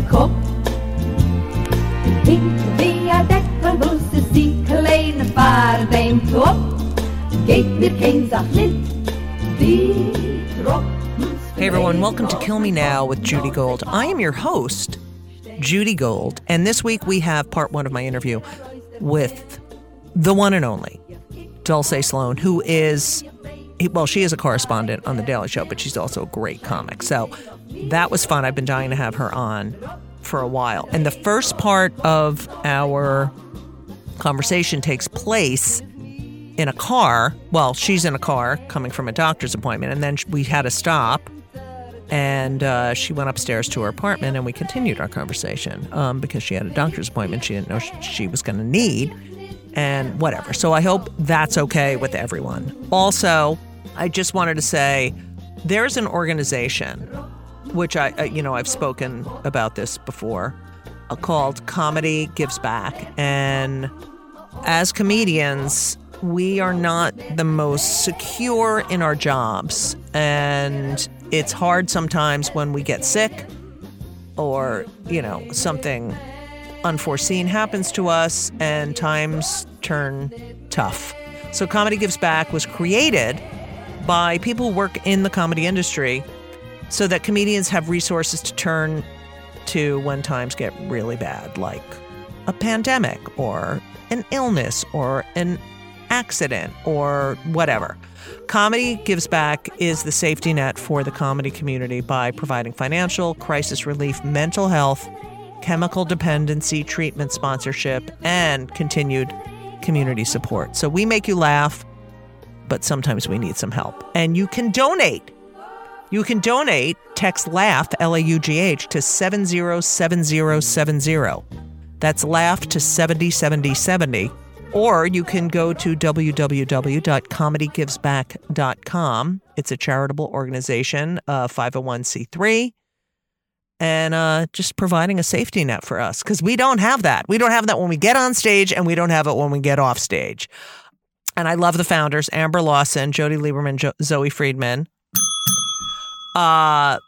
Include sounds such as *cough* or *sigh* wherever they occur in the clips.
die drop. Hey everyone, welcome to Kill Me Now with Judy Gold. I am your host, Judy Gold, and this week we have part one of my interview with the one and only Dulce Sloan, who is, well, she is a correspondent on The Daily Show, but she's also a great comic. So that was fun. I've been dying to have her on for a while. And the first part of our conversation takes place in a car. Well, she's in a car coming from a doctor's appointment, and then we had to stop. And uh, she went upstairs to her apartment, and we continued our conversation um, because she had a doctor's appointment she didn't know she was going to need, and whatever. So I hope that's okay with everyone. Also, I just wanted to say there's an organization, which I, I you know, I've spoken about this before, uh, called Comedy Gives Back, and as comedians, we are not the most secure in our jobs. And it's hard sometimes when we get sick or, you know, something unforeseen happens to us and times turn tough. So, Comedy Gives Back was created by people who work in the comedy industry so that comedians have resources to turn to when times get really bad, like a pandemic or an illness or an accident or whatever. Comedy Gives Back is the safety net for the comedy community by providing financial, crisis relief, mental health, chemical dependency treatment sponsorship, and continued community support. So we make you laugh, but sometimes we need some help. And you can donate. You can donate, text LAUGH, L A U G H, to 707070. That's laugh to 707070. Or you can go to www.comedygivesback.com. It's a charitable organization, uh, 501c3, and uh, just providing a safety net for us because we don't have that. We don't have that when we get on stage, and we don't have it when we get off stage. And I love the founders Amber Lawson, Jody Lieberman, jo- Zoe Friedman. Uh,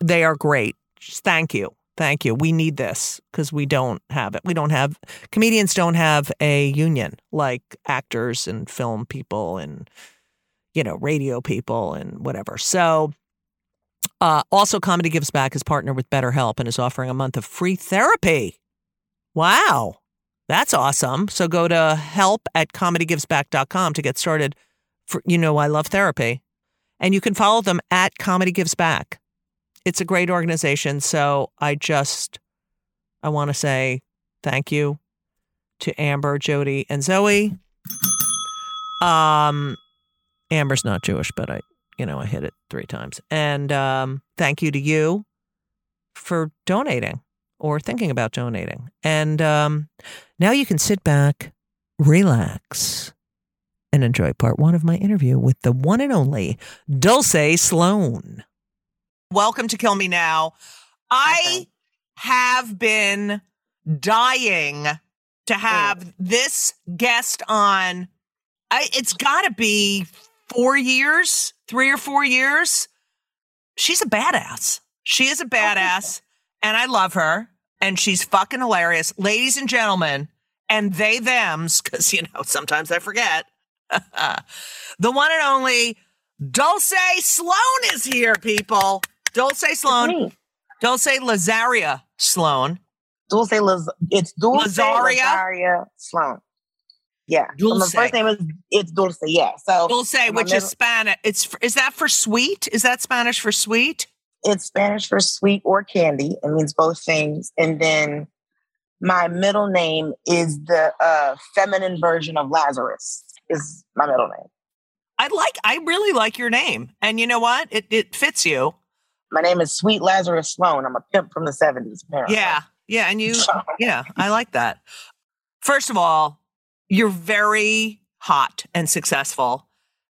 they are great. Just thank you. Thank you. We need this because we don't have it. We don't have comedians don't have a union like actors and film people and you know radio people and whatever. So uh, also Comedy Gives Back is partnered with BetterHelp and is offering a month of free therapy. Wow. That's awesome. So go to help at comedygivesback.com to get started. For you know I love therapy. And you can follow them at Comedy Gives Back it's a great organization. So I just I want to say thank you to Amber, Jody, and Zoe. Um, Amber's not Jewish, but I, you know, I hit it three times. And um, thank you to you for donating or thinking about donating. And um, now you can sit back, relax, and enjoy part one of my interview with the one and only Dulce Sloan. Welcome to Kill Me Now. I Okay. have been dying to have this guest on. I, it's got to be four years, three or four years. She's a badass. She is a oh, badass, and I love her, and she's fucking hilarious. Ladies and gentlemen, and they thems, because, you know, sometimes I forget. *laughs* the one and only Dulce Sloan is here, people. Dulce Sloan. Dulce Lazaria Sloan. Dulce Laz- it's Dulce Lazaria? Lazaria Sloan. Yeah. So my first name is it's Dulce. Yeah. So Dulce, which middle- is Spanish. It's is that for sweet? Is that Spanish for sweet? it's Spanish for sweet or candy. It means both things. And then my middle name is the uh, feminine version of Lazarus. Is my middle name. I like. I really like your name, and you know what? It it fits you. My name is Sweet Lazarus Sloan. I'm a pimp from the 70s, apparently. Yeah, yeah, and you. *laughs* Yeah, I like that. First of all, you're very hot and successful,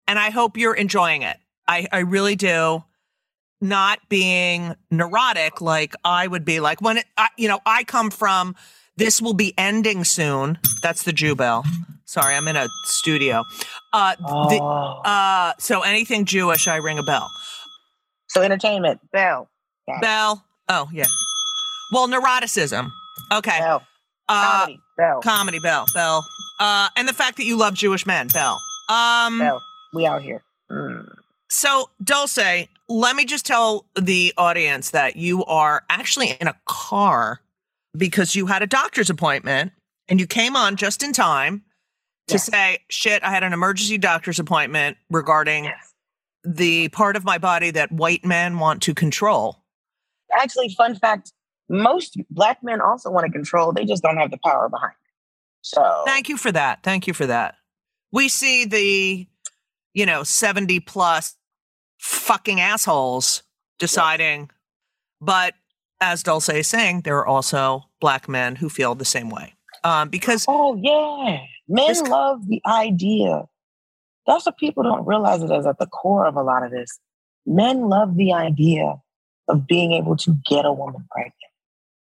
and I hope you're enjoying it. I I really do. Not being neurotic like I would be like when it, I, you know, I come from this will be ending soon. That's the Jew bell. Sorry, I'm in a studio. Uh, the, Oh. uh, so anything Jewish, I ring a bell. so entertainment, bell. Bell. Oh, yeah. Well, neuroticism. Okay. Bell. Uh, Comedy. Bell. comedy, Bell. Bell. Uh, and the fact that you love Jewish men, Bell. Um, Bell. We out here. Mm. So, Dulce, let me just tell the audience that you are actually in a car because you had a doctor's appointment and you came on just in time to Yes. say, shit, I had an emergency doctor's appointment regarding Yes. the part of my body that white men want to control. Actually, fun fact: most black men also want to control. They just don't have the power behind. it. So Thank you for that. Thank you for that. We see the, you know, 70 plus fucking assholes deciding, but as Dulce is saying, there are also black men who feel the same way. Um, because Oh yeah, men This- love the idea. That's what people don't realize. It is at the core of a lot of this. Men love the idea of being able to get a woman pregnant.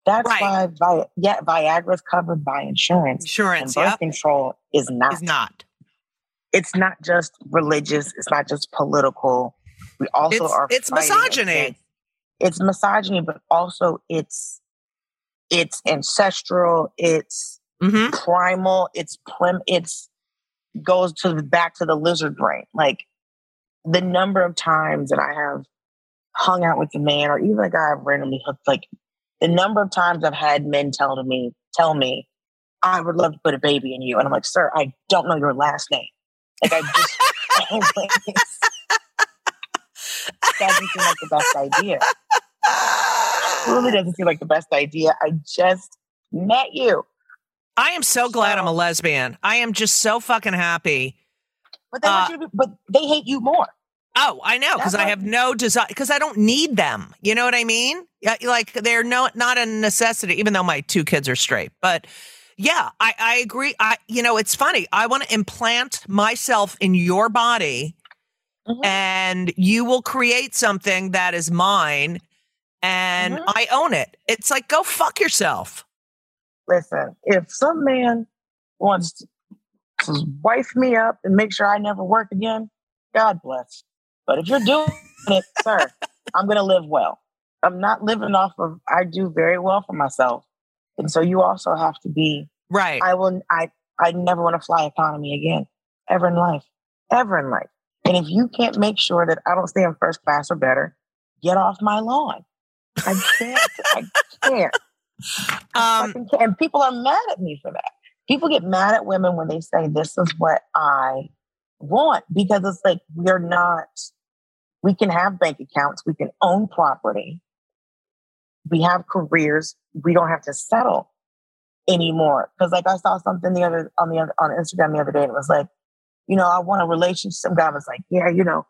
That's Right. why, Vi- yeah, Viagra is covered by insurance. insurance, and birth yeah, control is not. is not. It's not just religious. It's not just political. We also It's- are. it's misogyny. against- It's misogyny, but also it's it's ancestral. It's hmm primal. It's prim. It's goes to the back to the lizard brain. Like the number of times that I have hung out with a man, or even a guy I've randomly hooked. Like the number of times I've had men tell to me, tell me, "I would love to put a baby in you," and I'm like, "Sir, I don't know your last name." Like I just *laughs* doesn't seem like the best idea. Truly doesn't seem like the best idea. I just met you. I am so glad I'm a lesbian. I am just so fucking happy. But they want Uh, you to be, but they hate you more. Oh, I know because I have no desire because I don't need them. You know what I mean? Yeah, Like they're no not a necessity, even though my two kids are straight. But yeah, I, I agree. I you know it's funny. I want to implant myself in your body, Mhm. and you will create something that is mine, and Mhm. I own it. It's like go fuck yourself. Listen, if some man wants to wife me up and make sure I never work again, God bless. But if you're doing it, sir, I'm going to live well. I'm not living off of, I do very well for myself. And so you also have to be, Right. I will, I, I never want to fly economy again, ever in life, ever in life. And if you can't make sure that I don't stay in first class or better, get off my lawn. I can't, I can't. *laughs* um. And people are mad at me for that. People get mad at women when they say, This is what I want, because it's like, we're not, we can have bank accounts, we can own property, we have careers, we don't have to settle anymore. Because, like, I saw something the other on the other, on Instagram the other day, and it was like, you know, I want a relationship. Some guy was like, Yeah, you know,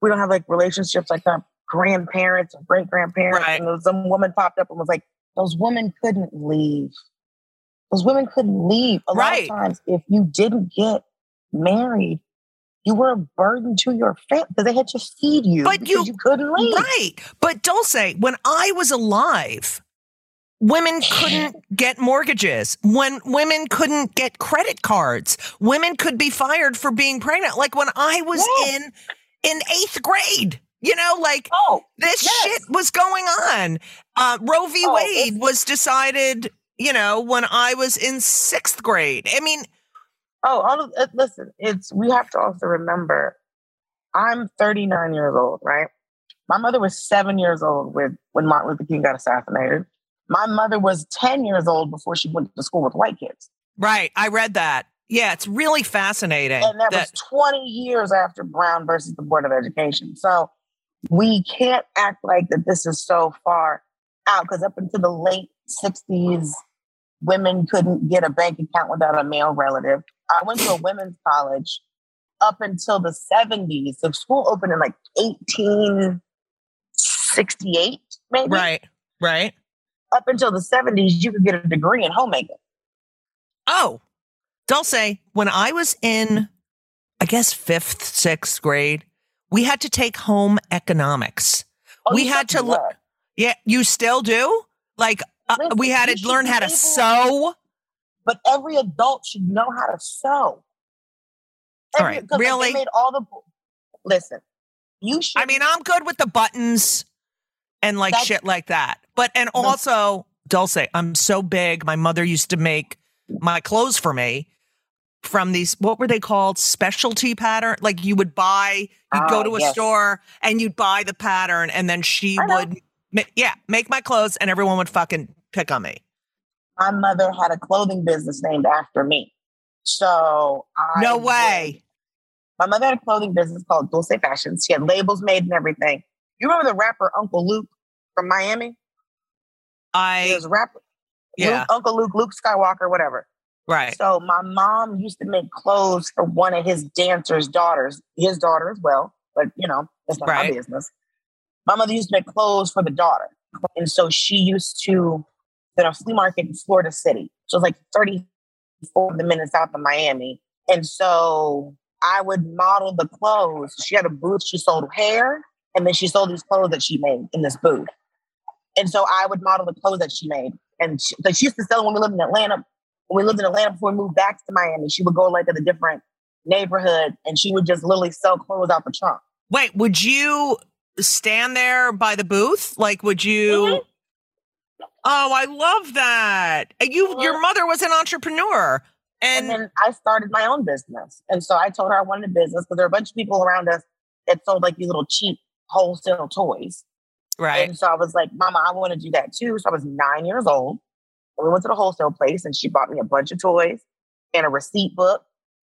we don't have like relationships like our grandparents or great grandparents. Right. And some woman popped up and was like, those women couldn't leave. Those women couldn't leave. A Right. lot of times, if you didn't get married, you were a burden to your family because they had to feed you. But you- you couldn't leave. Right. But Dulce, when I was alive, women couldn't *sighs* get mortgages. When women couldn't get credit cards, women could be fired for being pregnant. Like when I was Yeah. in in eighth grade, you know, like Oh, this Yes. shit was going on. Uh, Roe v. Oh, Wade was decided, you know, when I was in sixth grade. I mean, oh, all of, uh, listen. It's we have to also remember. I'm 39 years old, right? My mother was seven years old with when Martin Luther King got assassinated. My mother was 10 years old before she went to school with white kids. right. I read that. Yeah, it's really fascinating. and that, that- was 20 years after Brown versus the Board of Education. So we can't act like that this is so far out because up until the late 60s, women couldn't get a bank account without a male relative. I went to a women's college up until the 70s. So school opened in like 1868, maybe. right, right. Up until the 70s, you could get a degree in homemaking. Oh, Dulce, when I was in, I guess, fifth, sixth grade, we had to take home economics. Oh, We had to learn. Yeah, you still do? Like, uh, Listen, we had to learn how to able- sew. But every adult should know how to sew. All right, really? they made all the. Listen, you should. I mean, I'm good with the buttons and like That's- shit like that. But and also, Dulce, I'm so big. My mother used to make my clothes for me from these what were they called specialty pattern like you would buy you'd go Oh, to a yes. store and you'd buy the pattern and then she would ma- yeah make my clothes and everyone would fucking pick on me My mother had a clothing business named after me. So I no way My mother had a clothing business called Dulce Fashions. She had labels made and everything. You remember the rapper Uncle Luke from Miami? He i was a rapper. yeah Luke, Uncle Luke, Luke Skywalker, whatever. right So my mom used to make clothes for one of his dancers' daughters, his daughter as well. But you know, that's not Right. my business. My mother used to make clothes for the daughter. And so she used to at a flea market in Florida City. So it's like 34 minutes south of Miami. And so I would model the clothes. She had a booth, she sold hair, and then she sold these clothes that she made in this booth. And so I would model the clothes that she made. And she, she used to sell when we lived in Atlanta. When we lived in Atlanta before we moved back to Miami, she would go like to the different neighborhood and she would just literally sell clothes out the trunk. wait would you stand there by the booth like would you Mhm. Oh i love that you your mother was an entrepreneur And, and then I started my own business. And so I told her I wanted a business because there were a bunch of people around us that sold like these little cheap wholesale toys. right And so I was like, Mama, I want to do that too. So I was nine years old. And we went to the wholesale place and she bought me a bunch of toys and a receipt book.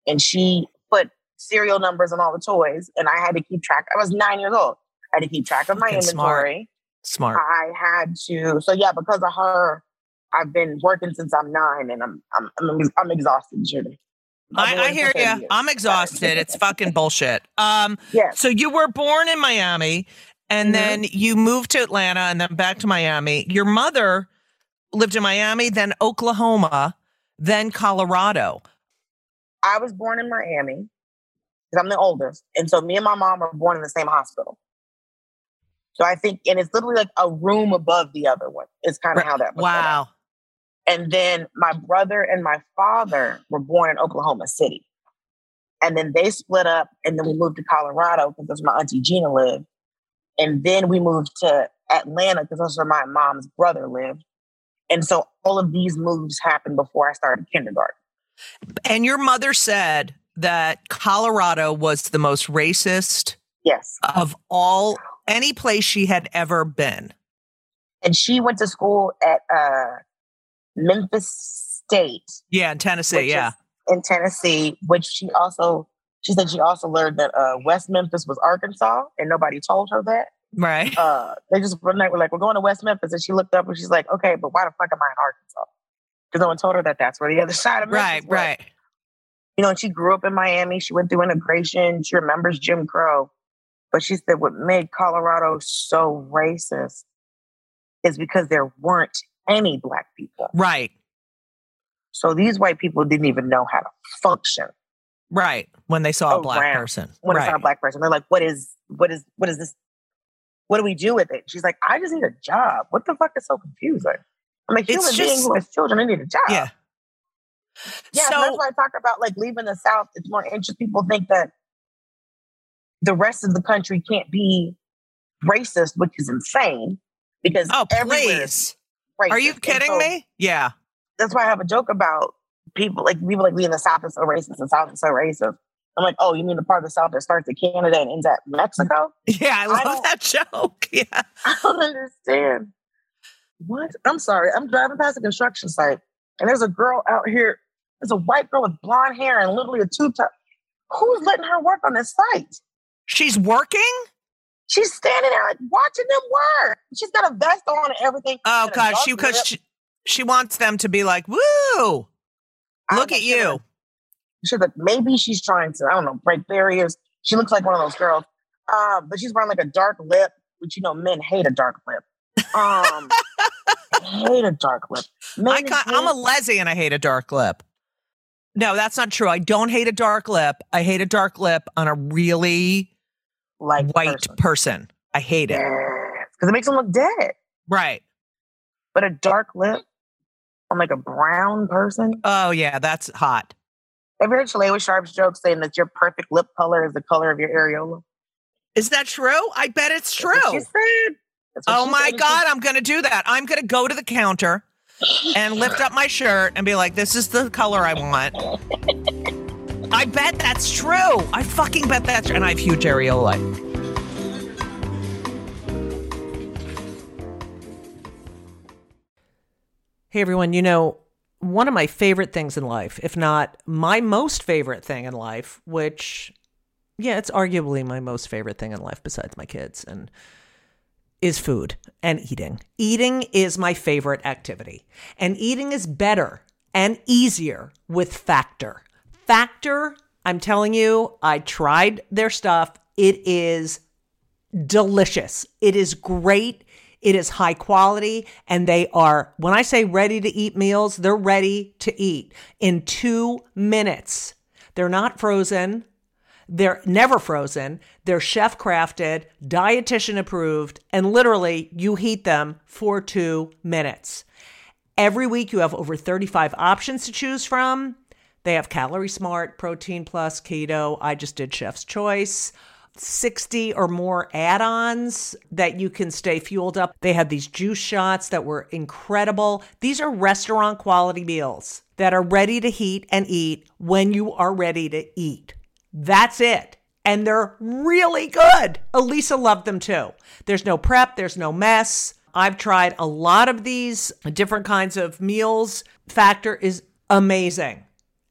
And she put serial numbers on all the toys. And I had to keep track. I was nine years old. I had to keep track of my inventory. smart I had to. So yeah, because of her, I've been working since I'm nine and I'm I'm I'm, I'm exhausted, Judy. I, I hear you. I'm exhausted. It's fucking bullshit. Um, Yes. so you were born in Miami, and Mhm. then you moved to Atlanta, and then back to Miami. Your mother lived in Miami, then Oklahoma, then Colorado. I was born in Miami because I'm the oldest. And so me and my mom were born in the same hospital. So I think, and it's literally like a room above the other one. It's kind of how that was. Wow. And then my brother and my father were born in Oklahoma City. And then they split up, and then we moved to Colorado because that's where my auntie Gina lived. And then we moved to Atlanta because that's where my mom's brother lived. And so all of these moves happened before I started kindergarten. And your mother said that Colorado was the most racist Yes. of all any place she had ever been. And she went to school at uh, Memphis State Yeah, in Tennessee. yeah. in Tennessee, which she also she said she also learned that uh, West Memphis was Arkansas, and nobody told her that. Right. Uh, they just one night were like, "We're going to West Memphis," and she looked up and she's like, "Okay, but why the fuck am I in Arkansas?" Because no one told her that that's where the other *laughs* side of Memphis right. was. Right. You know, and she grew up in Miami. She went through integration. She remembers Jim Crow, but she said what made Colorado so racist is because there weren't any black people. Right. So these white people didn't even know how to function. Right. When they saw a oh, black person. when right. it's not a black person. They're like, what is what is what is this? What do we do with it? She's like, I just need a job. What the fuck is so confusing? I'm a human being who has children. I need a job. Yeah. Yeah, so that's why I talk about like leaving the South. It's more interesting. People think that the rest of the country can't be racist, which is insane because oh please. Are you kidding so me? Yeah. That's why I have a joke about people like people like leaving the South is so racist and South is so racist. I'm like, oh, you mean the part of the South that starts at Canada and ends at Mexico? Yeah, I love don't- that *laughs* joke. Yeah. I don't understand. What? I'm sorry. I'm driving past a construction site and there's a girl out here. There's a white girl with blonde hair and literally a tube top. Who's letting her work on this site? She's working? She's standing there like, watching them work. She's got a vest on and everything. Oh and god, she because she, she wants them to be like, woo. Look at you. She's like, maybe she's trying to, I don't know, break barriers. She looks like one of those girls. Uh, but she's wearing like a dark lip, which you know, men hate a dark lip. Um, *laughs* hate a dark lip. Men I got, I'm a hate- lesbian. I hate a dark lip. No, that's not true. I don't hate a dark lip. I hate a dark lip on a really like white person. person. I hate it. because it makes them look dead. Right. But a dark lip on like a brown person. Oh yeah, that's hot. Have you heard Shalewa Sharpe's joke saying that your perfect lip color is the color of your areola? Is that true? I bet it's true. She said. That's what Oh my. God, I'm going to do that. I'm going to go to the counter and lift up my shirt and be like, this is the color I want. *laughs* I bet that's true. I fucking bet that's true. And I have huge areola. Hey, everyone. You know, one of my favorite things in life, if not my most favorite thing in life, which, yeah, it's arguably my most favorite thing in life besides my kids and is food and eating. Eating is my favorite activity, and eating is better and easier with Factor. Factor, I'm telling you, I tried their stuff. It is delicious. It is great. It is high quality. And they are, when I say ready to eat meals, they're ready to eat in two minutes. They're not frozen. They're never frozen. They're chef crafted, dietitian approved, and literally you heat them for two minutes. Every week you have over 35 options to choose from. They have Calorie Smart, Protein Plus, Keto. I just did Chef's Choice. 60 or more add ons that you can stay fueled up. They had these juice shots that were incredible. These are restaurant quality meals that are ready to heat and eat when you are ready to eat. That's it. And they're really good. Elysa loved them too. There's no prep, there's no mess. I've tried a lot of these different kinds of meals. Factor is amazing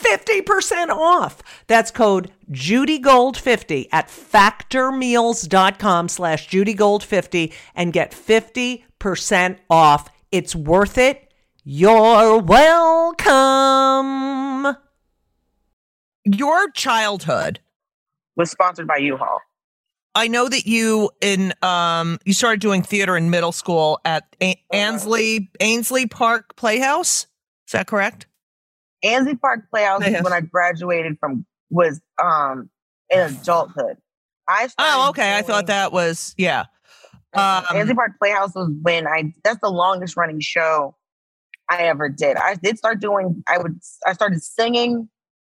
50% off. That's code JudyGold50 at factormeals.com slash JudyGold50 and get 50% off. It's worth it. You're welcome. Your childhood. was sponsored by U-Haul. I know that you in um you started doing theater in middle school at A- Ansley Ainsley Park Playhouse. Is that correct? Ansley Park Playhouse Playhouse. when I graduated from was um in adulthood. I Oh, okay. I thought that was yeah. Um, Um, Ansley Park Playhouse was when I that's the longest running show I ever did. I did start doing I would I started singing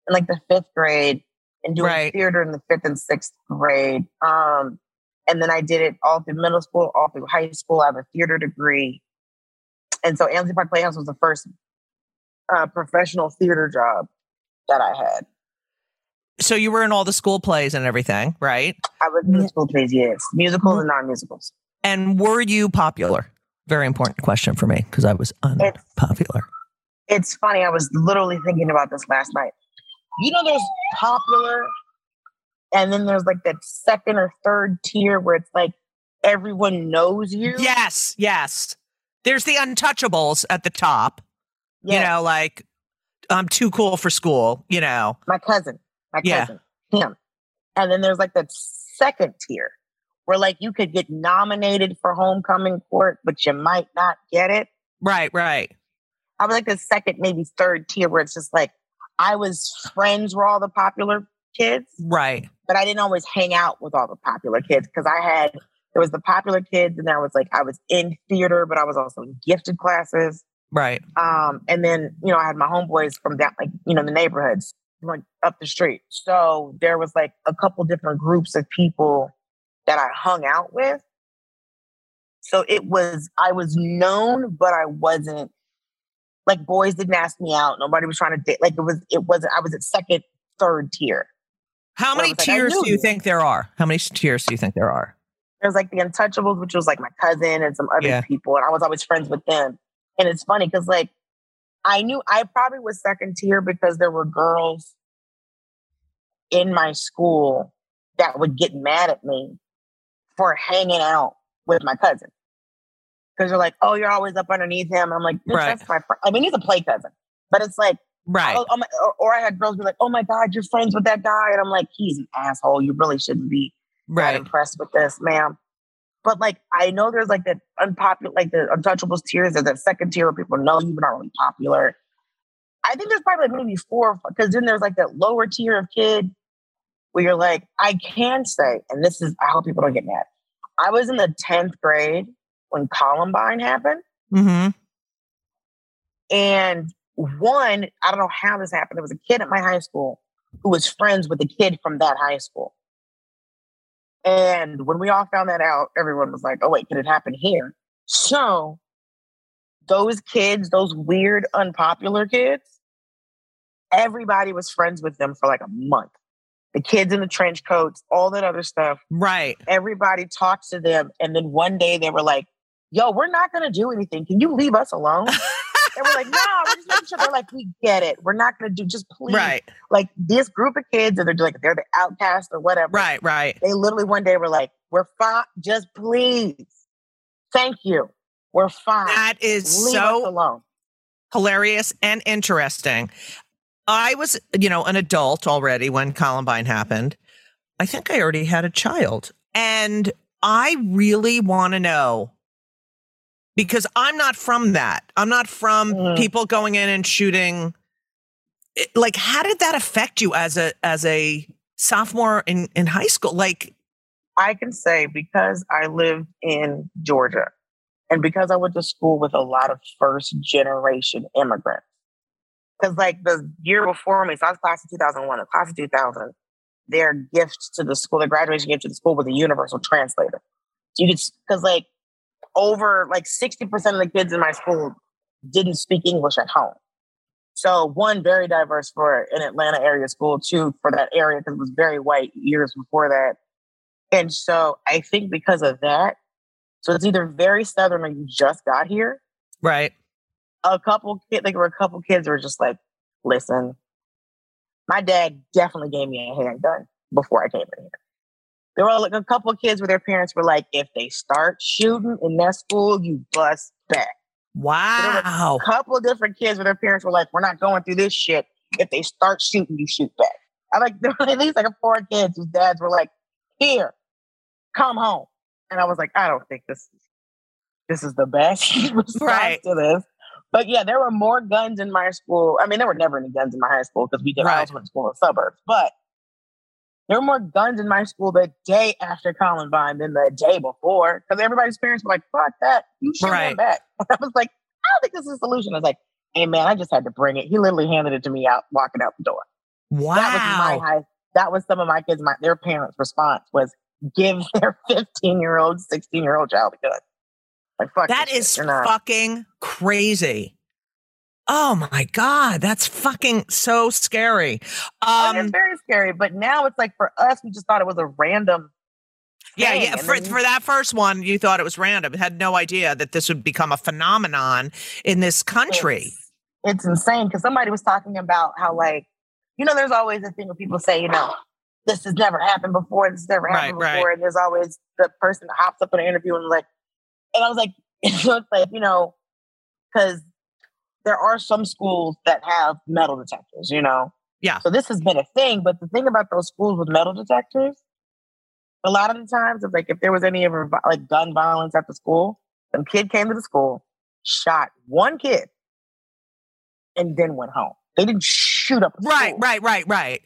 in like the fifth grade and doing Right. theater in the fifth and sixth grade. Um and then I did it all through middle school, all through high school. I have a theater degree. And so Ansley Park Playhouse was the first uh, professional theater job that I had. So you were in all the school plays and everything, right? I was in the school plays, yes. Musicals and non-musicals. And were you popular? Very important question for me because I was It's unpopular. it's funny. I was literally thinking about this last night. You know, there's popular, and then there's like that second or third tier where it's like everyone knows you. Yes, yes. There's the untouchables at the top. You know, like I'm too cool for school. You know, my cousin, my Yeah. cousin, him. And then there's like the second tier where like you could get nominated for homecoming court, but you might not get it. right, right. I was like the second, maybe third tier where it's just like I was friends with all the popular kids. Right. but I didn't always hang out with all the popular kids because I had there was the popular kids and there was like I was in theater, but I was also in gifted classes. Right. Um, and then you know I had my homeboys from down like you know the neighborhoods like up the street. So there was like a couple different groups of people that I hung out with. So it was I was known, but I wasn't like boys didn't ask me out. Nobody was trying to date. Like it was it wasn't. I was at second, third tier. How many like, tiers do you think there are? How many tiers do you think there are? There's like the Untouchables, which was like my cousin and some other Yeah. people, and I was always friends with them. And it's funny because like I knew I probably was second tier because there were girls in my school that would get mad at me for hanging out with my cousin. Because they're like, oh, you're always up underneath him. I'm like, Right. that's my friend. I mean, he's a play cousin, but it's like, Right. oh, oh my, or, or I had girls be like, oh my God, you're friends with that guy. And I'm like, he's an asshole. You really shouldn't be that Right. impressed with this, ma'am. But like, I know there's like that unpopular, like the untouchables tiers. There's that second tier where people know you're not really popular. I think there's probably like maybe four, because then there's like that lower tier of kid where you're like, I can say, and this is, I hope people don't get mad. I was in the 10th grade when Columbine happened. Mm-hmm. And one, I don't know how this happened. There was a kid at my high school who was friends with a kid from that high school. And when we all found that out, everyone was like, oh, wait, could it happen here? So those kids, those weird, unpopular kids, everybody was friends with them for like a month. The kids in the trench coats, all that other stuff. Right. Everybody talked to them. And then one day they were like, yo, we're not going to do anything. Can you leave us alone? *laughs* And we're like, no, we're just making sure. They're like, we get it. We're not going to do, just please. Right. Like this group of kids, and they're like, they're the outcast or whatever. Right. Right. They literally one day were like, we're fine. Just please. Thank you. We're fine. That is Leave so alone. hilarious and interesting. I was, you know, an adult already when Columbine happened. I think I already had a child. And I really want to know because I'm not from that. I'm not from Mm. people going in and shooting. It- Like, how did that affect you as a as a sophomore in in high school? Like, I can say because I lived in Georgia and because I went to school with a lot of first generation immigrants. Because, like, the year before me, so I was class of 2001, the class of 2000, their gift to the school, their graduation gift to the school was a universal translator. So you could, because, like, over like 60% of the kids in my school didn't speak English at home. So, one, very diverse for an Atlanta area school, two, for that area because it was very white years before that. And so I think because of that, so it's either very southern or you just got here. right? A couple kids, like there were a couple kids who were just like, listen, my dad definitely gave me a handgun before I came in here. There were like a couple of kids where their parents were like, if they start shooting in that school, you bust back. Wow. A couple of different kids where their parents were like, we're not going through this shit. If they start shooting, you shoot back. I like *laughs* there were at least like four kids whose dads were like, here, come home. And I was like, I don't think this this is the best *laughs* response Right. to this. But yeah, there were more guns in my school. I mean, there were never any guns in my high school because we did I Right. also went to school in the suburbs. But there were more guns in my school the day after Columbine than the day before. Because everybody's parents were like, fuck that. You shoot Right. him back. *laughs* I was like, I don't think this is a solution. I was like, hey man, I just had to bring it. He literally handed it to me out walking out the door. That was my Wow. high. That was some of my kids. My their parents' response was give *laughs* their 15 year old, 16 year old child a gun. Like fuck. That is. Fucking crazy. Oh my god, that's fucking so scary. Um it's very scary. But now it's like for us, we just thought it was a random. yeah, thing, yeah, for then- for that first one, you thought it was random. Had no idea that this would become a phenomenon in this country. It's, it's insane because somebody was talking about how like, you know, there's always a thing where people say, you know, this has never happened before. This has never happened right. before. And there's always the person that hops up in an interview and like, and I was like, *laughs* it looks like, you know, because there are some schools that have metal detectors, you know? Yeah. So this has been a thing. But the thing about those schools with metal detectors, a lot of the times, it's like if there was any ever like gun violence at the school, some kid came to the school, shot one kid, and then went home. They didn't shoot up a Right, school, right, right, right.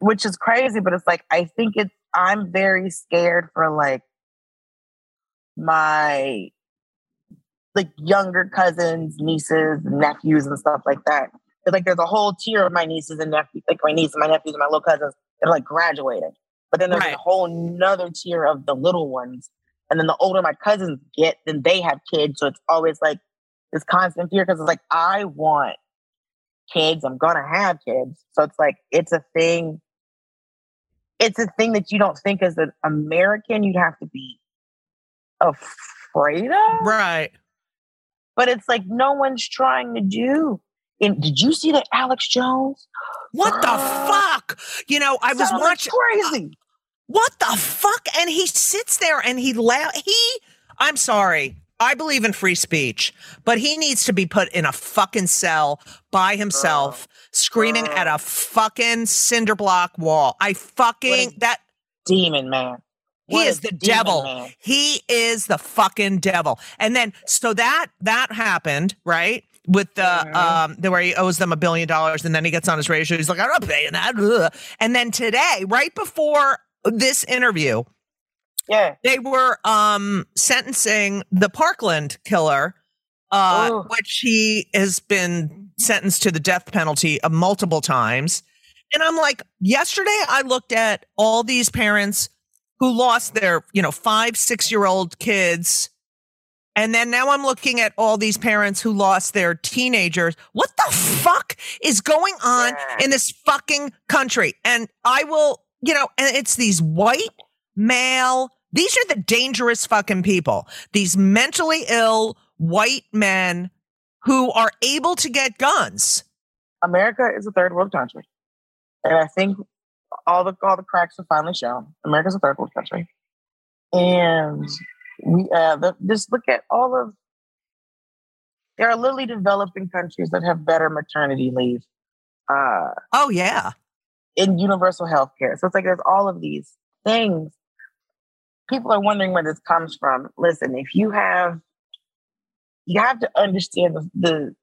which is crazy. But it's like I think it's I'm very scared for like my like younger cousins, nieces, nephews, and stuff like that. like there's a whole tier of my nieces and nephews, like my niece and my nephews and my little cousins that are like graduated. But then there's Right. a whole nother tier of the little ones. And then the older my cousins get, then they have kids. So it's always like this constant fear because it's like, I want kids. I'm gonna have kids. So it's like it's a thing. It's a thing that you don't think as an American you'd have to be afraid of. Right. But it's like no one's trying to do. And did you see that Alex Jones? What the *gasps* fuck? You know, I was watching. crazy. Uh, what the fuck? And he sits there and he la- he I'm sorry. I believe in free speech, but he needs to be put in a fucking cell by himself, screaming at a fucking cinder block wall. I fucking that Demon man. He What is the devil. man. He is the fucking devil. And then so that that happened, right? With the Mhm. um the where he owes them a billion dollars and then he gets on his radio. He's like, I'm not paying that. Ugh. And then today, right before this interview, Yeah. they were um sentencing the Parkland killer, uh, Ooh. which he has been sentenced to the death penalty uh, multiple times. And I'm like, yesterday I looked at all these parents who lost their, you know, five, six year old kids. And then now I'm looking at all these parents who lost their teenagers. What the fuck is going on in this fucking country? And I will, you know, and it's these white male, these are the dangerous fucking people. These mentally ill white men who are able to get guns. America is a third world country. And I think all the all the cracks are finally shown. America's a third world country. And we uh the, just look at all of there are literally developing countries that have better maternity leave uh Oh, yeah. in universal health care. So it's like there's all of these things. People are wondering where this comes from. Listen, if you have, you have to understand the, the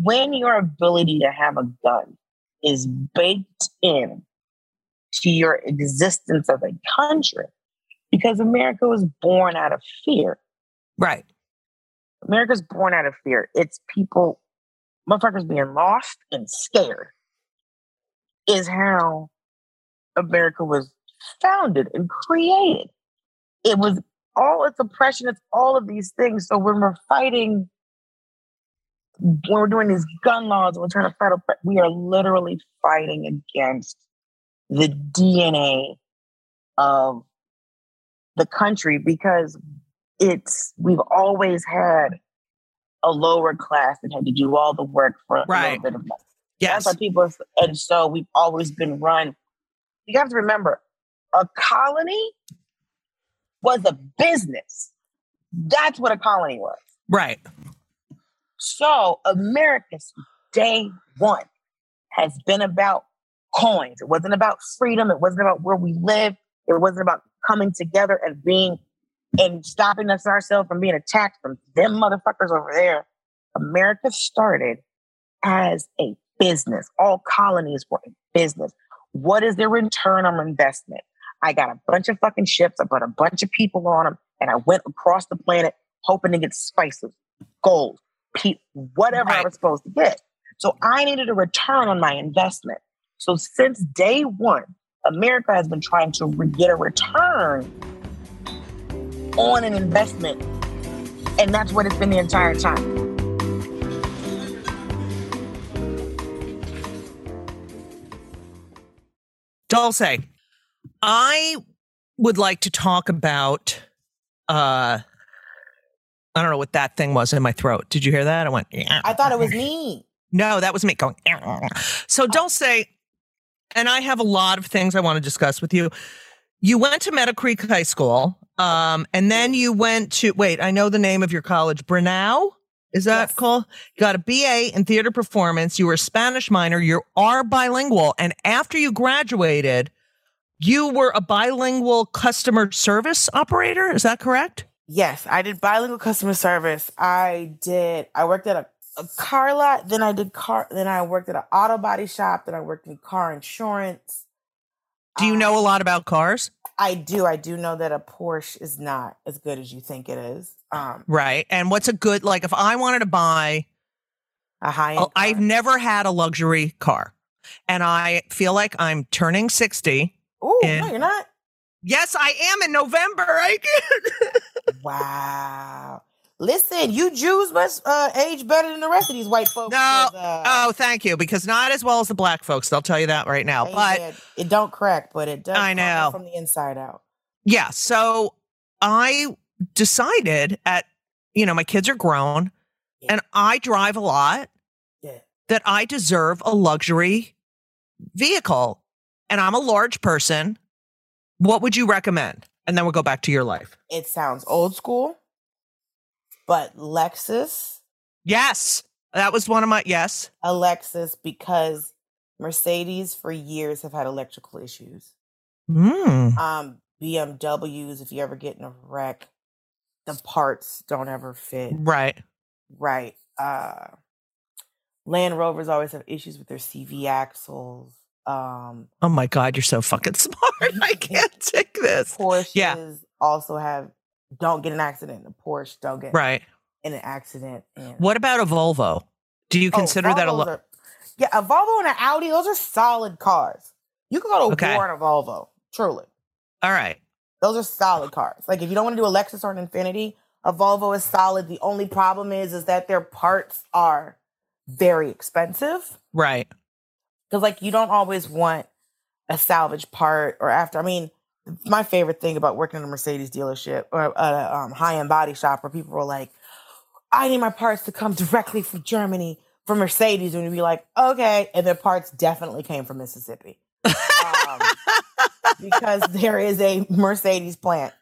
when your ability to have a gun is baked in to your existence as a country, because America was born out of fear. Right. America's born out of fear. It's people, motherfuckers being lost and scared is how America was founded and created. It was all its oppression, it's all of these things. So when we're fighting, when we're doing these gun laws we're trying to fight, we are literally fighting against the DNA of the country because it's we've always had a lower class that had to do all the work for a Right. little bit of money. Yes. That's why people, and so we've always been run. You have to remember, a colony was a business. That's what a colony was. Right. So America's day one has been about coins. It wasn't about freedom. It wasn't about where we live. It wasn't about coming together and being and stopping us ourselves from being attacked from them motherfuckers over there. America started as a business. All colonies were a business. What is their return on investment? I got a bunch of fucking ships. I put a bunch of people on them, and I went across the planet hoping to get spices, gold, pe- whatever I was supposed to get. So I needed a return on my investment. So since day one, America has been trying to re- get a return on an investment. And that's what it's been the entire time. Dulce, I would like to talk about uh I don't know what that thing was in my throat. Did you hear that? I went yeah. I thought it was *laughs* me. No, that was me going. *laughs* So Dulce, and I have a lot of things I want to discuss with you. You went to Meadow Creek High School, um, and then you went to wait. I know the name of your college, Brenau. Is that Yes. called? You got a BA in theater performance. You were a Spanish minor. You are bilingual, and after you graduated, you were a bilingual customer service operator. Is that correct? Yes, I did bilingual customer service. I did. I worked at a, a car lot. Then I did car. Then I worked at an auto body shop. Then I worked in car insurance. Do you Um, know a lot about cars? I do. I do know that a Porsche is not as good as you think it is. Um, Right. And what's a good like if I wanted to buy a high Oh. I've never had a luxury car. And I feel like I'm turning 60. Oh no, you're not. Yes, I am in November. I Wow. Listen, you Jews must uh, age better than the rest of these white folks. No. uh, Oh, thank you. Because not as well as the black folks. They'll tell you that right now. But amen. it don't crack, but it does. I know. from the inside out. yeah, so I decided at, you know, my kids are grown Yeah. and I drive a lot Yeah. that I deserve a luxury vehicle and I'm a large person. What would you recommend? And then we'll go back to your life. It sounds old school, but Lexus, Yes. That was one of my, yes. a Lexus, because Mercedes for years have had electrical issues. Mm. Um, BMWs, if you ever get in a wreck, the parts don't ever fit Right. right. Uh, Land Rovers always have issues with their CV axles. Um, Oh my God, you're so fucking *laughs* smart. I *laughs* can't take this. Porsches also have don't get an accident. In a Porsche don't get Right. in an accident. And What about a Volvo? Do you Oh, consider that a Volvos lo- are- yeah, a Volvo and an Audi, those are solid cars. You can go to Okay. war in a Volvo, truly. All right. Those are solid cars. Like if you don't want to do a Lexus or an Infiniti, a Volvo is solid. The only problem is is that their parts are very expensive. Right. Because like you don't always want a salvage part or after. I mean, my favorite thing about working in a Mercedes dealership or a um, high end body shop where people were like, "I need my parts to come directly from Germany from Mercedes," and you'd be like, "Okay," and their parts definitely came from Mississippi um, *laughs* because there is a Mercedes plant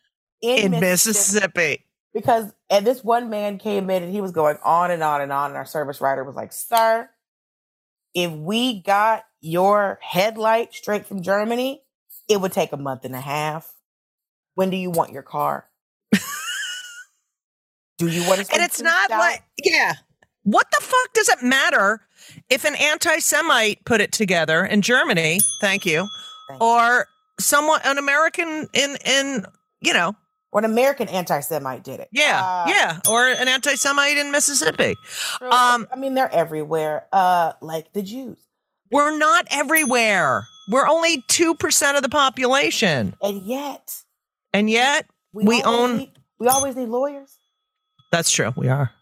In Mississippi. because and this one man came in and he was going on and on and on and our service writer was like sir if we got your headlight straight from germany it would take a month and a half when do you want your car do you want to And it's not like, yeah. What the fuck does it matter if an anti Semite put it together in Germany? Thank you. Thank you. Or someone, an American in, in, you know, or an american anti-semite did it yeah, Uh, yeah. Or an anti Semite in Mississippi. Um, i mean they're everywhere uh like the jews We're not everywhere. We're only 2% of the population. and yet And yet, We always own- need, we always need lawyers that's true. We are.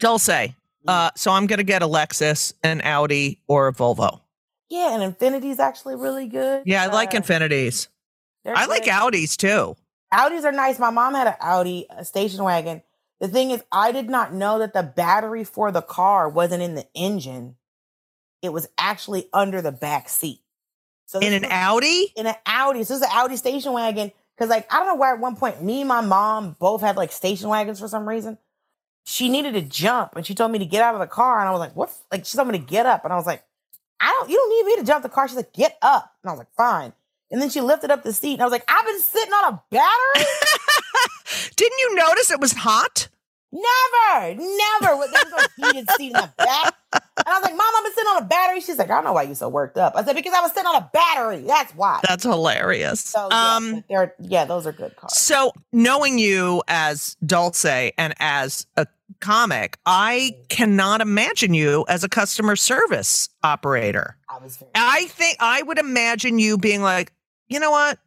Dulce. Uh, so I'm going to get a Lexus, an Audi, or a Volvo. yeah and Infiniti's actually really good Yeah, I like Uh, Infinitis. I like good. Audis too. Audis are nice. My mom had an Audi, a station wagon. The thing is, I did not know that the battery for the car wasn't in the engine. It was actually under the back seat. So In an was- Audi? in an Audi. So this is an Audi station wagon. Cause like I don't know why at one point me and my mom both had like station wagons for some reason. She needed to jump and she told me to get out of the car. And I was like, what? Like she told me to get up. And I was like, I don't, you don't need me to jump the car. She's like, get up. And I was like, fine. And then she lifted up the seat and I was like, I've been sitting on a battery. *laughs* Didn't you notice it was hot? Never, never. There was no heated seat in the back. And I was like, Mom, I've been sitting on a battery. She's like, I don't know why you're so worked up. I said, because I was sitting on a battery. That's why. That's hilarious. so, yeah, um they're, yeah, those are good cars. so knowing you as Dulce and as a comic, I cannot imagine you as a customer service operator. I was. I think I would imagine you being like, you know what?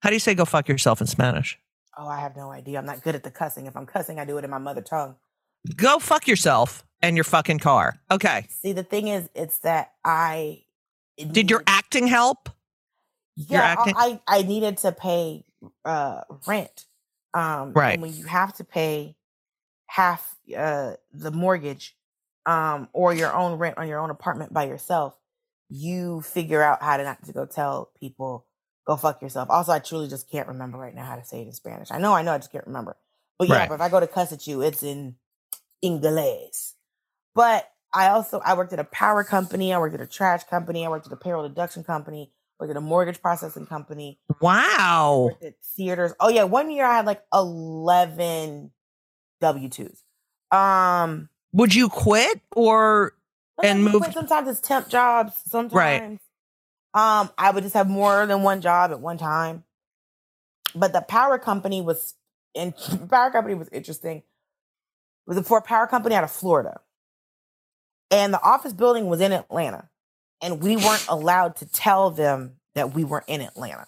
How do you say go fuck yourself in Spanish? Oh, I have no idea. I'm not good at the cussing. If I'm cussing, I do it in my mother tongue. Go fuck yourself and your fucking car. Okay. See, the thing is, it's that I Did your acting help? yeah, acting- I I needed to pay uh rent. Um, and Right. when you have to pay half uh the mortgage, um, or your own rent on your own apartment by yourself, you figure out how to not to go tell people go fuck yourself. Also, I truly just can't remember right now how to say it in Spanish. I know, I know, I just can't remember. But yeah, Right. but if I go to cuss at you, it's in Inglés. But I also I worked at a power company, I worked at a trash company, I worked at a payroll deduction company, worked at a mortgage processing company, Wow. worked at theaters. Oh yeah, one year I had like eleven W twos. Um, Would you quit or And move- Sometimes it's temp jobs. Sometimes, um, I would just have more than one job at one time. But the power company was, and *laughs* power company was interesting. It was for a power company out of Florida, and the office building was in Atlanta, and we weren't allowed to tell them that we were in Atlanta.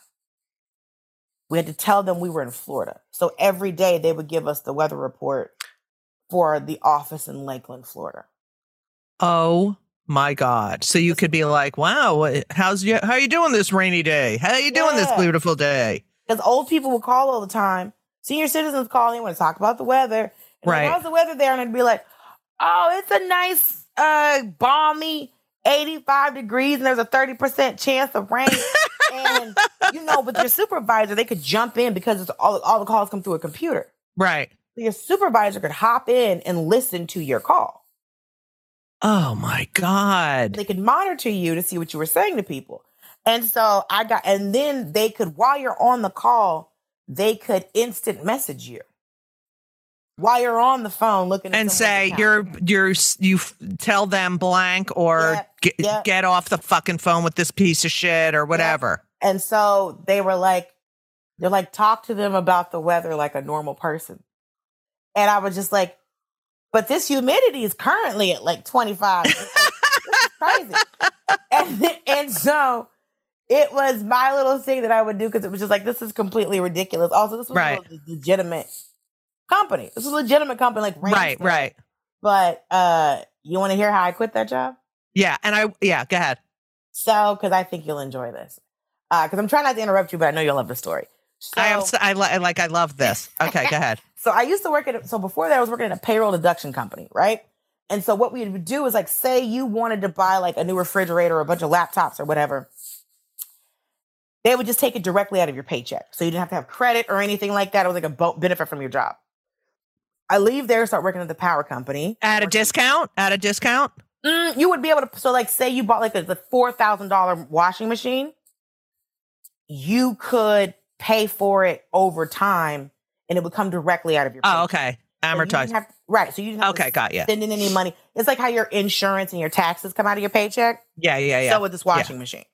We had to tell them we were in Florida. So every day they would give us the weather report for the office in Lakeland, Florida. Oh my God. So you could be like, wow, how's you, how are you doing this rainy day? How are you doing this beautiful day? Because old people would call all the time. Senior citizens call and want to talk about the weather. And Right. How's the weather there? And I'd be like, oh, it's a nice, uh, balmy 85 degrees and there's a 30% chance of rain. *laughs* and, you know, with your supervisor, they could jump in because it's all, all the calls come through a computer. Right. So your supervisor could hop in and listen to your call. Oh my God. They could monitor you to see what you were saying to people. And so I got, and then they could, while you're on the call, they could instant message you while you're on the phone looking at and say account. you're you're you f- tell them blank or Yeah, get, yeah. get off the fucking phone with this piece of shit or whatever. And so they were like, they're like, talk to them about the weather like a normal person. And I was just like, but this humidity is currently at like 25. this crazy. And, and so it was my little thing that I would do because it was just like, this is completely ridiculous. Also, this was Right. a legitimate company. This was a legitimate company, like Right, right. But uh, you want to hear how I quit that job? Yeah, and I yeah, go ahead. So, because I think you'll enjoy this. Because I'm trying not to interrupt you, but I know you'll love the story. So, I am s- I, li- I like I love this. Okay, go ahead. So I used to work at so before that I was working at a payroll deduction company, right? And so what we would do is like say you wanted to buy like a new refrigerator or a bunch of laptops or whatever. They would just take it directly out of your paycheck. So you didn't have to have credit or anything like that. It was like a benefit from your job. I leave there, start working at the power company. At a discount? At a discount? Mm, you would be able to. So, like, say you bought like a, the four thousand dollar washing machine, you could pay for it over time, and it would come directly out of your. Oh, paycheck. okay. So you Amortized. have- right. So you didn't have Okay, to got you. Send in any money. It's like how your insurance and your taxes come out of your paycheck. Yeah, yeah, yeah. So with this washing machine.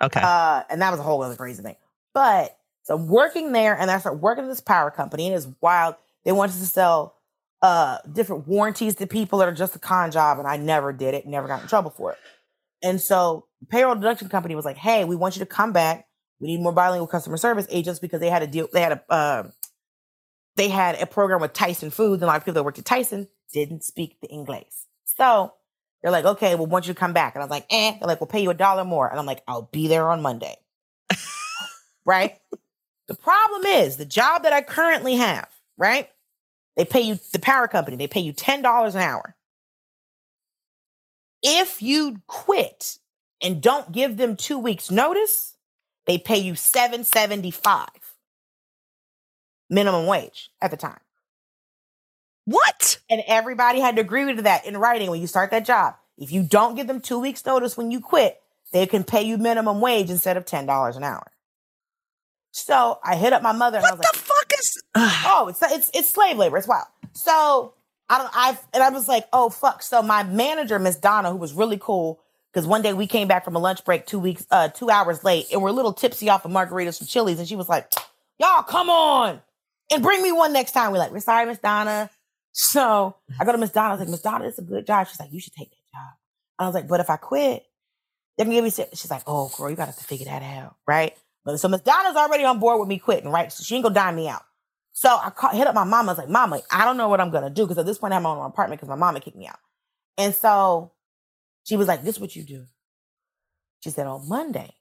okay. Uh, and that was a whole other crazy thing. But so I'm working there and I started working at this power company and it's wild. They wanted to sell uh different warranties to people that are just a con job, and I never did it, never got in trouble for it. And so payroll deduction company was like, hey, we want you to come back. We need more bilingual customer service agents because they had a deal, they had a uh, they had a program with Tyson Foods, and a lot of people that worked at Tyson didn't speak the English. So they're like, okay, well, want you to come back. And I was like, eh. They're like, we'll pay you a dollar more. And I'm like, I'll be there on Monday. *laughs* right? The problem is the job that I currently have, right? They pay you, the power company, they pay you $10 an hour. If you quit and don't give them two weeks notice, they pay you 775 minimum wage at the time. what? And everybody had to agree to that in writing when you start that job. If you don't give them two weeks notice when you quit, they can pay you minimum wage instead of $10 an hour. So I hit up my mother and I What was the like, fuck is oh, it's it's it's slave labor. It's wild. So I don't I and I was like, oh fuck. So my manager, Miss Donna, who was really cool, because one day we came back from a lunch break two weeks, uh, two hours late, and we're a little tipsy off of margaritas from Chili's, and she was like, Y'all, come on and bring me one next time. We're like, We're sorry, Miss Donna. So I go to Miss Donna, I was like, Miss Donna, it's a good job. She's like, You should take that job. I was like, But if I quit, they're gonna give me si-" she's like, Oh, girl, you gotta figure that out, right? But so Miss Donna's already on board with me quitting, right? So she ain't gonna dime me out. So I call, hit up my mama. I was like, Mama, I don't know what I'm gonna do because at this point I'm on my apartment because my mama kicked me out. And so she was like, This is what you do. She said, On Monday,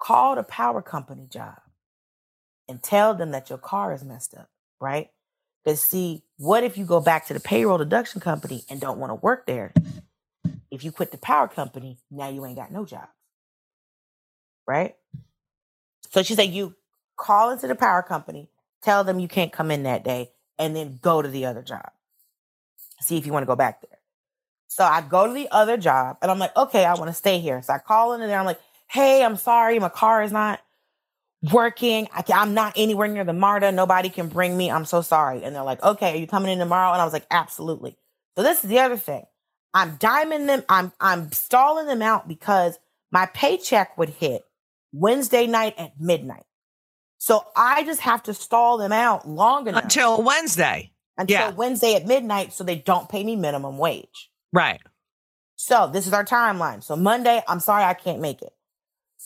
call the power company job and tell them that your car is messed up, right? Because see, what if you go back to the payroll deduction company and don't want to work there? If you quit the power company, now you ain't got no job. Right? So she said, You call into the power company, tell them you can't come in that day, and then go to the other job. See if you want to go back there. So I go to the other job and I'm like, okay, I want to stay here. So I call into there. I'm like, hey, I'm sorry, my car is not working. I I'm not anywhere near the MARTA. Nobody can bring me. I'm so sorry. And they're like, okay, are you coming in tomorrow? And I was like, absolutely. So this is the other thing. I'm diming them. I'm I'm stalling them out because my paycheck would hit Wednesday night at midnight. So I just have to stall them out long enough until Wednesday? until yeah. Wednesday at midnight so they don't pay me minimum wage. Right. So this is our timeline. So Monday, I'm sorry I can't make it.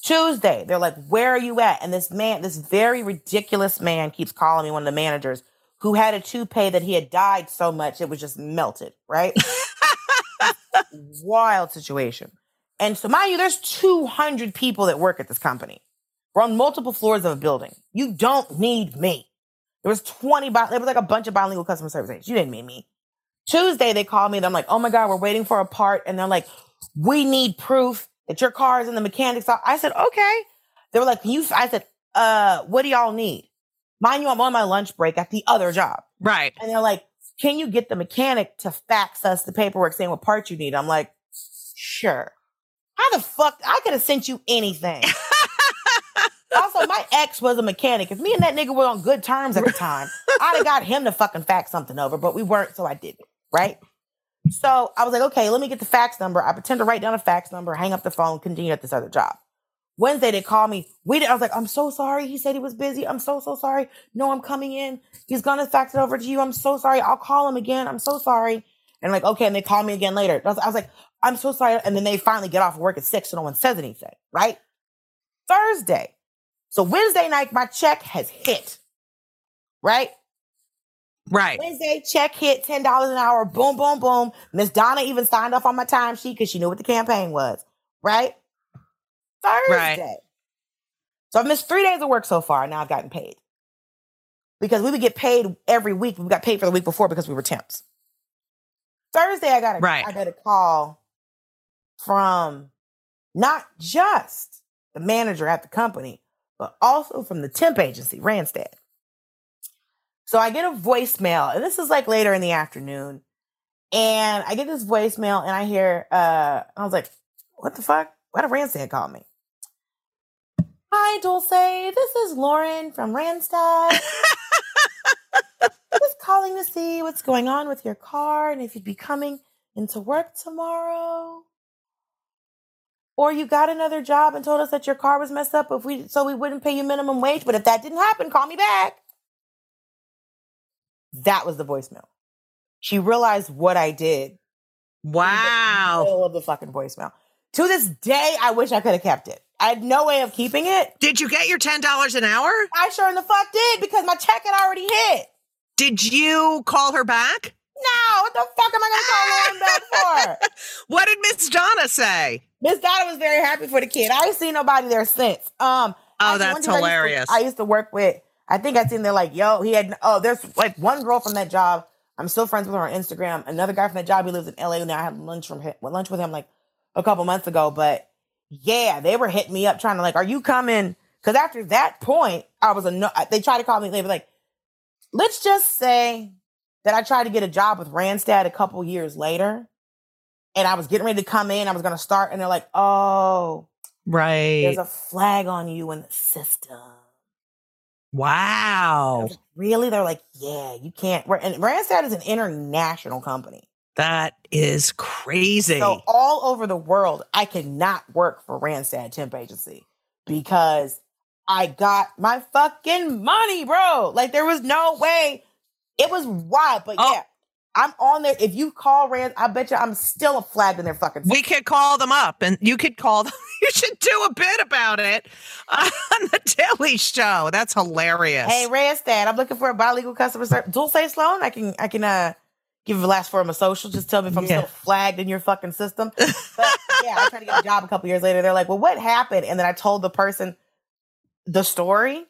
Tuesday, they're like, where are you at? And this man, this very ridiculous man keeps calling me one of the managers who had a toupee that he had dyed so much it was just melted, right? Wild situation. And so mind you, there's 200 people that work at this company, We're on multiple floors of a building. You don't need me. There was 20, bi- there was like a bunch of bilingual customer service agents. You didn't need me. Tuesday, they called me and I'm like, oh my God, we're waiting for a part. And they're like, we need proof that your car is in the mechanics. I said, okay. They were like, you, I said, uh, what do y'all need? Mind you, I'm on my lunch break at the other job. Right. And they're like, can you get the mechanic to fax us the paperwork saying what parts you need? I'm like, sure. How the fuck? I could have sent you anything. *laughs* also, my ex was a mechanic. If me and that nigga were on good terms at the time, I'd have got him to fucking fax something over, but we weren't, so I didn't. Right. So I was like, okay, let me get the fax number. I pretend to write down a fax number, hang up the phone, continue at this other job. Wednesday, they called me. We did, I was like, I'm so sorry. He said he was busy. I'm so, so sorry. No, I'm coming in. He's to fax it over to you. I'm so sorry. I'll call him again. I'm so sorry. And like, okay. And they call me again later. I was, I was like, I'm so sorry. And then they finally get off work at six, so no one says anything, right? Thursday. So Wednesday night, my check has hit, right? Right. Wednesday, check hit $10 an hour. Boom, boom, boom. Miss Donna even signed off on my timesheet because she knew what the campaign was, right? Thursday. Right. So I've missed three days of work so far. Now I've gotten paid. Because we would get paid every week. We got paid for the week before because we were temps. Thursday, I got a, right. I got a call from not just the manager at the company, but also from the temp agency, Randstad. So I get a voicemail, and this is like later in the afternoon. And I get this voicemail, and I hear, uh, I was like, what the fuck? Why did Randstad call me? Hi, Dulce. This is Lauren from Randstad. *laughs* Just calling to see what's going on with your car and if you'd be coming into work tomorrow or you got another job and told us that your car was messed up if we so we wouldn't pay you minimum wage but if that didn't happen call me back that was the voicemail she realized what i did wow middle of the fucking voicemail to this day i wish i could have kept it i had no way of keeping it did you get your $10 an hour i sure in the fuck did because my check had already hit did you call her back no, what the fuck am I gonna call Lauren back for? *laughs* what did Miss Donna say? Miss Donna was very happy for the kid. I ain't seen nobody there since. Um, oh, that's hilarious. I used, to, I used, to, work with. I think I seen there like, yo, he had. Oh, there's like one girl from that job. I'm still friends with her on Instagram. Another guy from that job. He lives in LA now. I had lunch from him, lunch with him like a couple months ago. But yeah, they were hitting me up trying to like, are you coming? Because after that point, I was a no. They tried to call me. They were like, let's just say that I tried to get a job with Randstad a couple years later and I was getting ready to come in. I was going to start, and they're like, "Oh, right, there's a flag on you in the system." Wow, like, really? They're like, "Yeah, you can't." And Randstad is an international company. That is crazy. So all over the world, I cannot work for Randstad temp agency because I got my fucking money, bro. Like there was no way. It was wild, but oh. yeah. I'm on there. If you call Rand, I bet you I'm still a flag in their fucking. We could call them up, and you could call them. *laughs* You should do a bit about it *laughs* on the Daily Show. That's hilarious. Hey, Randstad, I'm looking for a bilingual customer service. Dulce Sloan, I can I can uh give the last form of social. Just tell me if I'm yeah. still flagged in your fucking system. *laughs* But yeah, I tried to get a job a couple years later. They're like, "Well, what happened?" And then I told the person the story,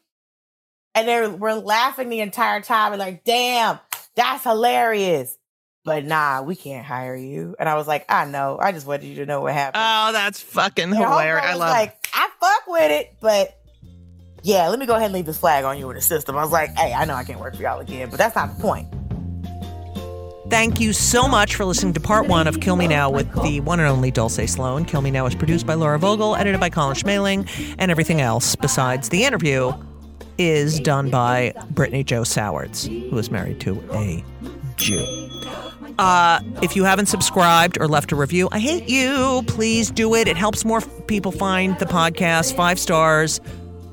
and they were laughing the entire time and like, "Damn." That's hilarious. But nah, we can't hire you. And I was like, I know. I just wanted you to know what happened. Oh, that's fucking hilarious. I love like, it. I fuck with it, but yeah, let me go ahead and leave this flag on you in the system. I was like, hey, I know I can't work for y'all again, but that's not the point. Thank you so much for listening to part one of Kill Me Now with the one and only Dulce Sloan. Kill Me Now is produced by Laura Vogel, edited by Colin Schmaling, and everything else besides the interview is done by Brittany Joe Sowards, who is married to a Jew. Uh, if you haven't subscribed or left a review, I hate you. Please do it. It helps more people find the podcast. Five stars.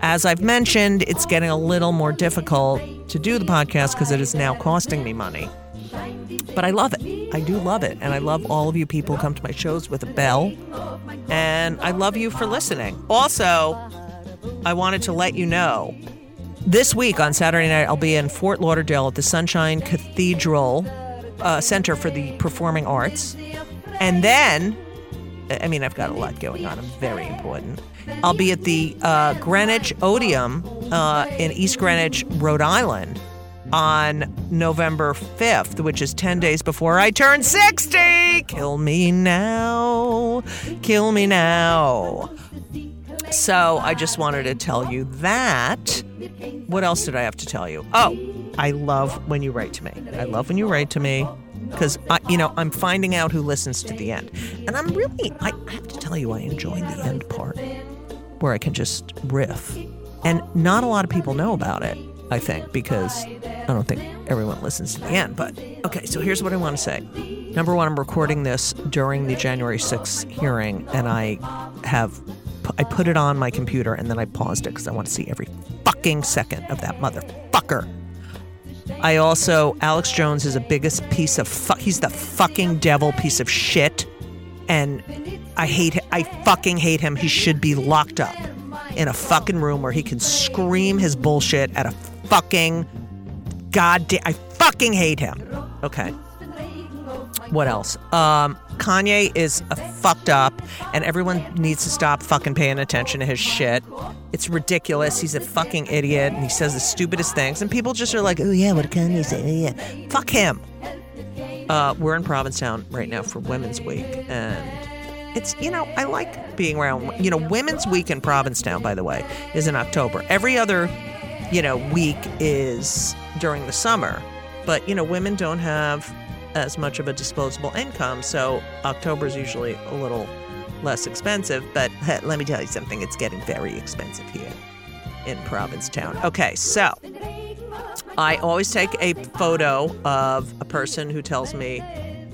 As I've mentioned, it's getting a little more difficult to do the podcast because it is now costing me money. But I love it. I do love it. And I love all of you people who come to my shows with a bell. And I love you for listening. Also, I wanted to let you know this week on Saturday night, I'll be in Fort Lauderdale at the Sunshine Cathedral uh, Center for the Performing Arts. And then, I mean, I've got a lot going on. I'm very important. I'll be at the uh, Greenwich Odeum uh, in East Greenwich, Rhode Island on November 5th, which is 10 days before I turn 60. Kill me now. Kill me now. So I just wanted to tell you that. What else did I have to tell you? Oh, I love when you write to me. I love when you write to me because you know I'm finding out who listens to the end, and I'm really I, I have to tell you I enjoy the end part where I can just riff, and not a lot of people know about it. I think because I don't think everyone listens to the end. But okay, so here's what I want to say. Number one, I'm recording this during the January 6th hearing, and I have I put it on my computer and then I paused it because I want to see every fucking second of that motherfucker. I also Alex Jones is the biggest piece of fuck. He's the fucking devil piece of shit, and I hate. I fucking hate him. He should be locked up in a fucking room where he can scream his bullshit at a fucking goddamn. I fucking hate him. Okay. What else? Um, Kanye is fucked up, and everyone needs to stop fucking paying attention to his shit. It's ridiculous. He's a fucking idiot, and he says the stupidest things, and people just are like, "Oh yeah, what Kanye say? Oh yeah, fuck him." Uh, we're in Provincetown right now for Women's Week, and it's you know I like being around. You know, Women's Week in Provincetown, by the way, is in October. Every other, you know, week is during the summer, but you know, women don't have as much of a disposable income. So October is usually a little less expensive. But *laughs* let me tell you something, it's getting very expensive here in Provincetown. Okay, so I always take a photo of a person who tells me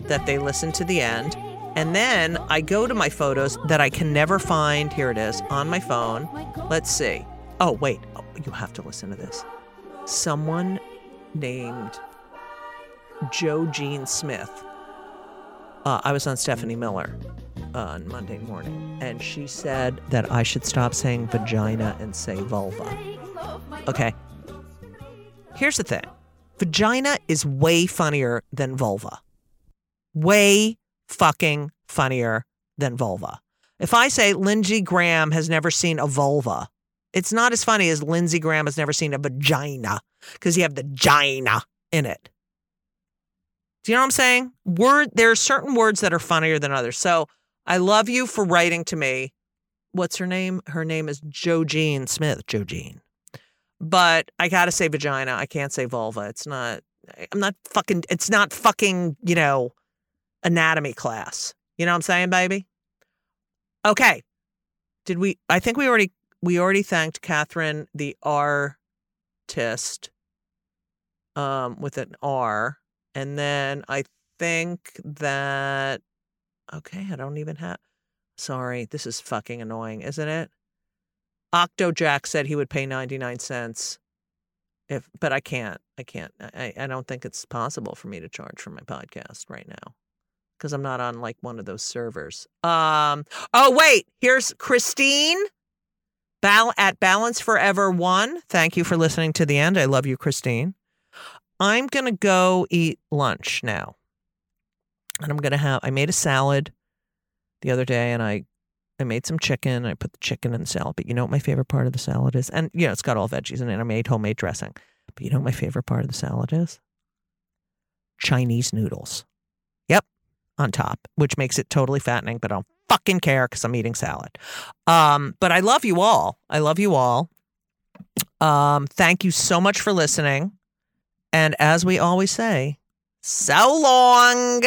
that they listen to the end. And then I go to my photos that I can never find. Here it is on my phone. Let's see. Oh, wait. Oh, you have to listen to this. Someone named Joe Jean Smith. Uh, I was on Stephanie Miller on Monday morning, and she said that I should stop saying vagina and say vulva. Okay. Here's the thing vagina is way funnier than vulva. Way fucking funnier than vulva. If I say Lindsey Graham has never seen a vulva, it's not as funny as Lindsey Graham has never seen a vagina because you have the gina in it. Do you know what I'm saying? Word there are certain words that are funnier than others. So I love you for writing to me. What's her name? Her name is Joe Jean Smith. Joe Jean. But I gotta say vagina. I can't say vulva. It's not I'm not fucking it's not fucking, you know, anatomy class. You know what I'm saying, baby? Okay. Did we I think we already we already thanked Catherine the artist um with an R. And then I think that, okay, I don't even have, sorry, this is fucking annoying, isn't it? Octojack said he would pay 99 cents if, but I can't, I can't, I, I don't think it's possible for me to charge for my podcast right now because I'm not on like one of those servers. Um, oh, wait, here's Christine. Bal- at Balance Forever One. Thank you for listening to the end. I love you, Christine. I'm going to go eat lunch now. And I'm going to have, I made a salad the other day and I, I made some chicken. I put the chicken in the salad. But you know what my favorite part of the salad is? And, you know, it's got all veggies in it. I made homemade dressing. But you know what my favorite part of the salad is? Chinese noodles. Yep, on top, which makes it totally fattening, but I don't fucking care because I'm eating salad. Um, but I love you all. I love you all. Um, thank you so much for listening. And as we always say, so long.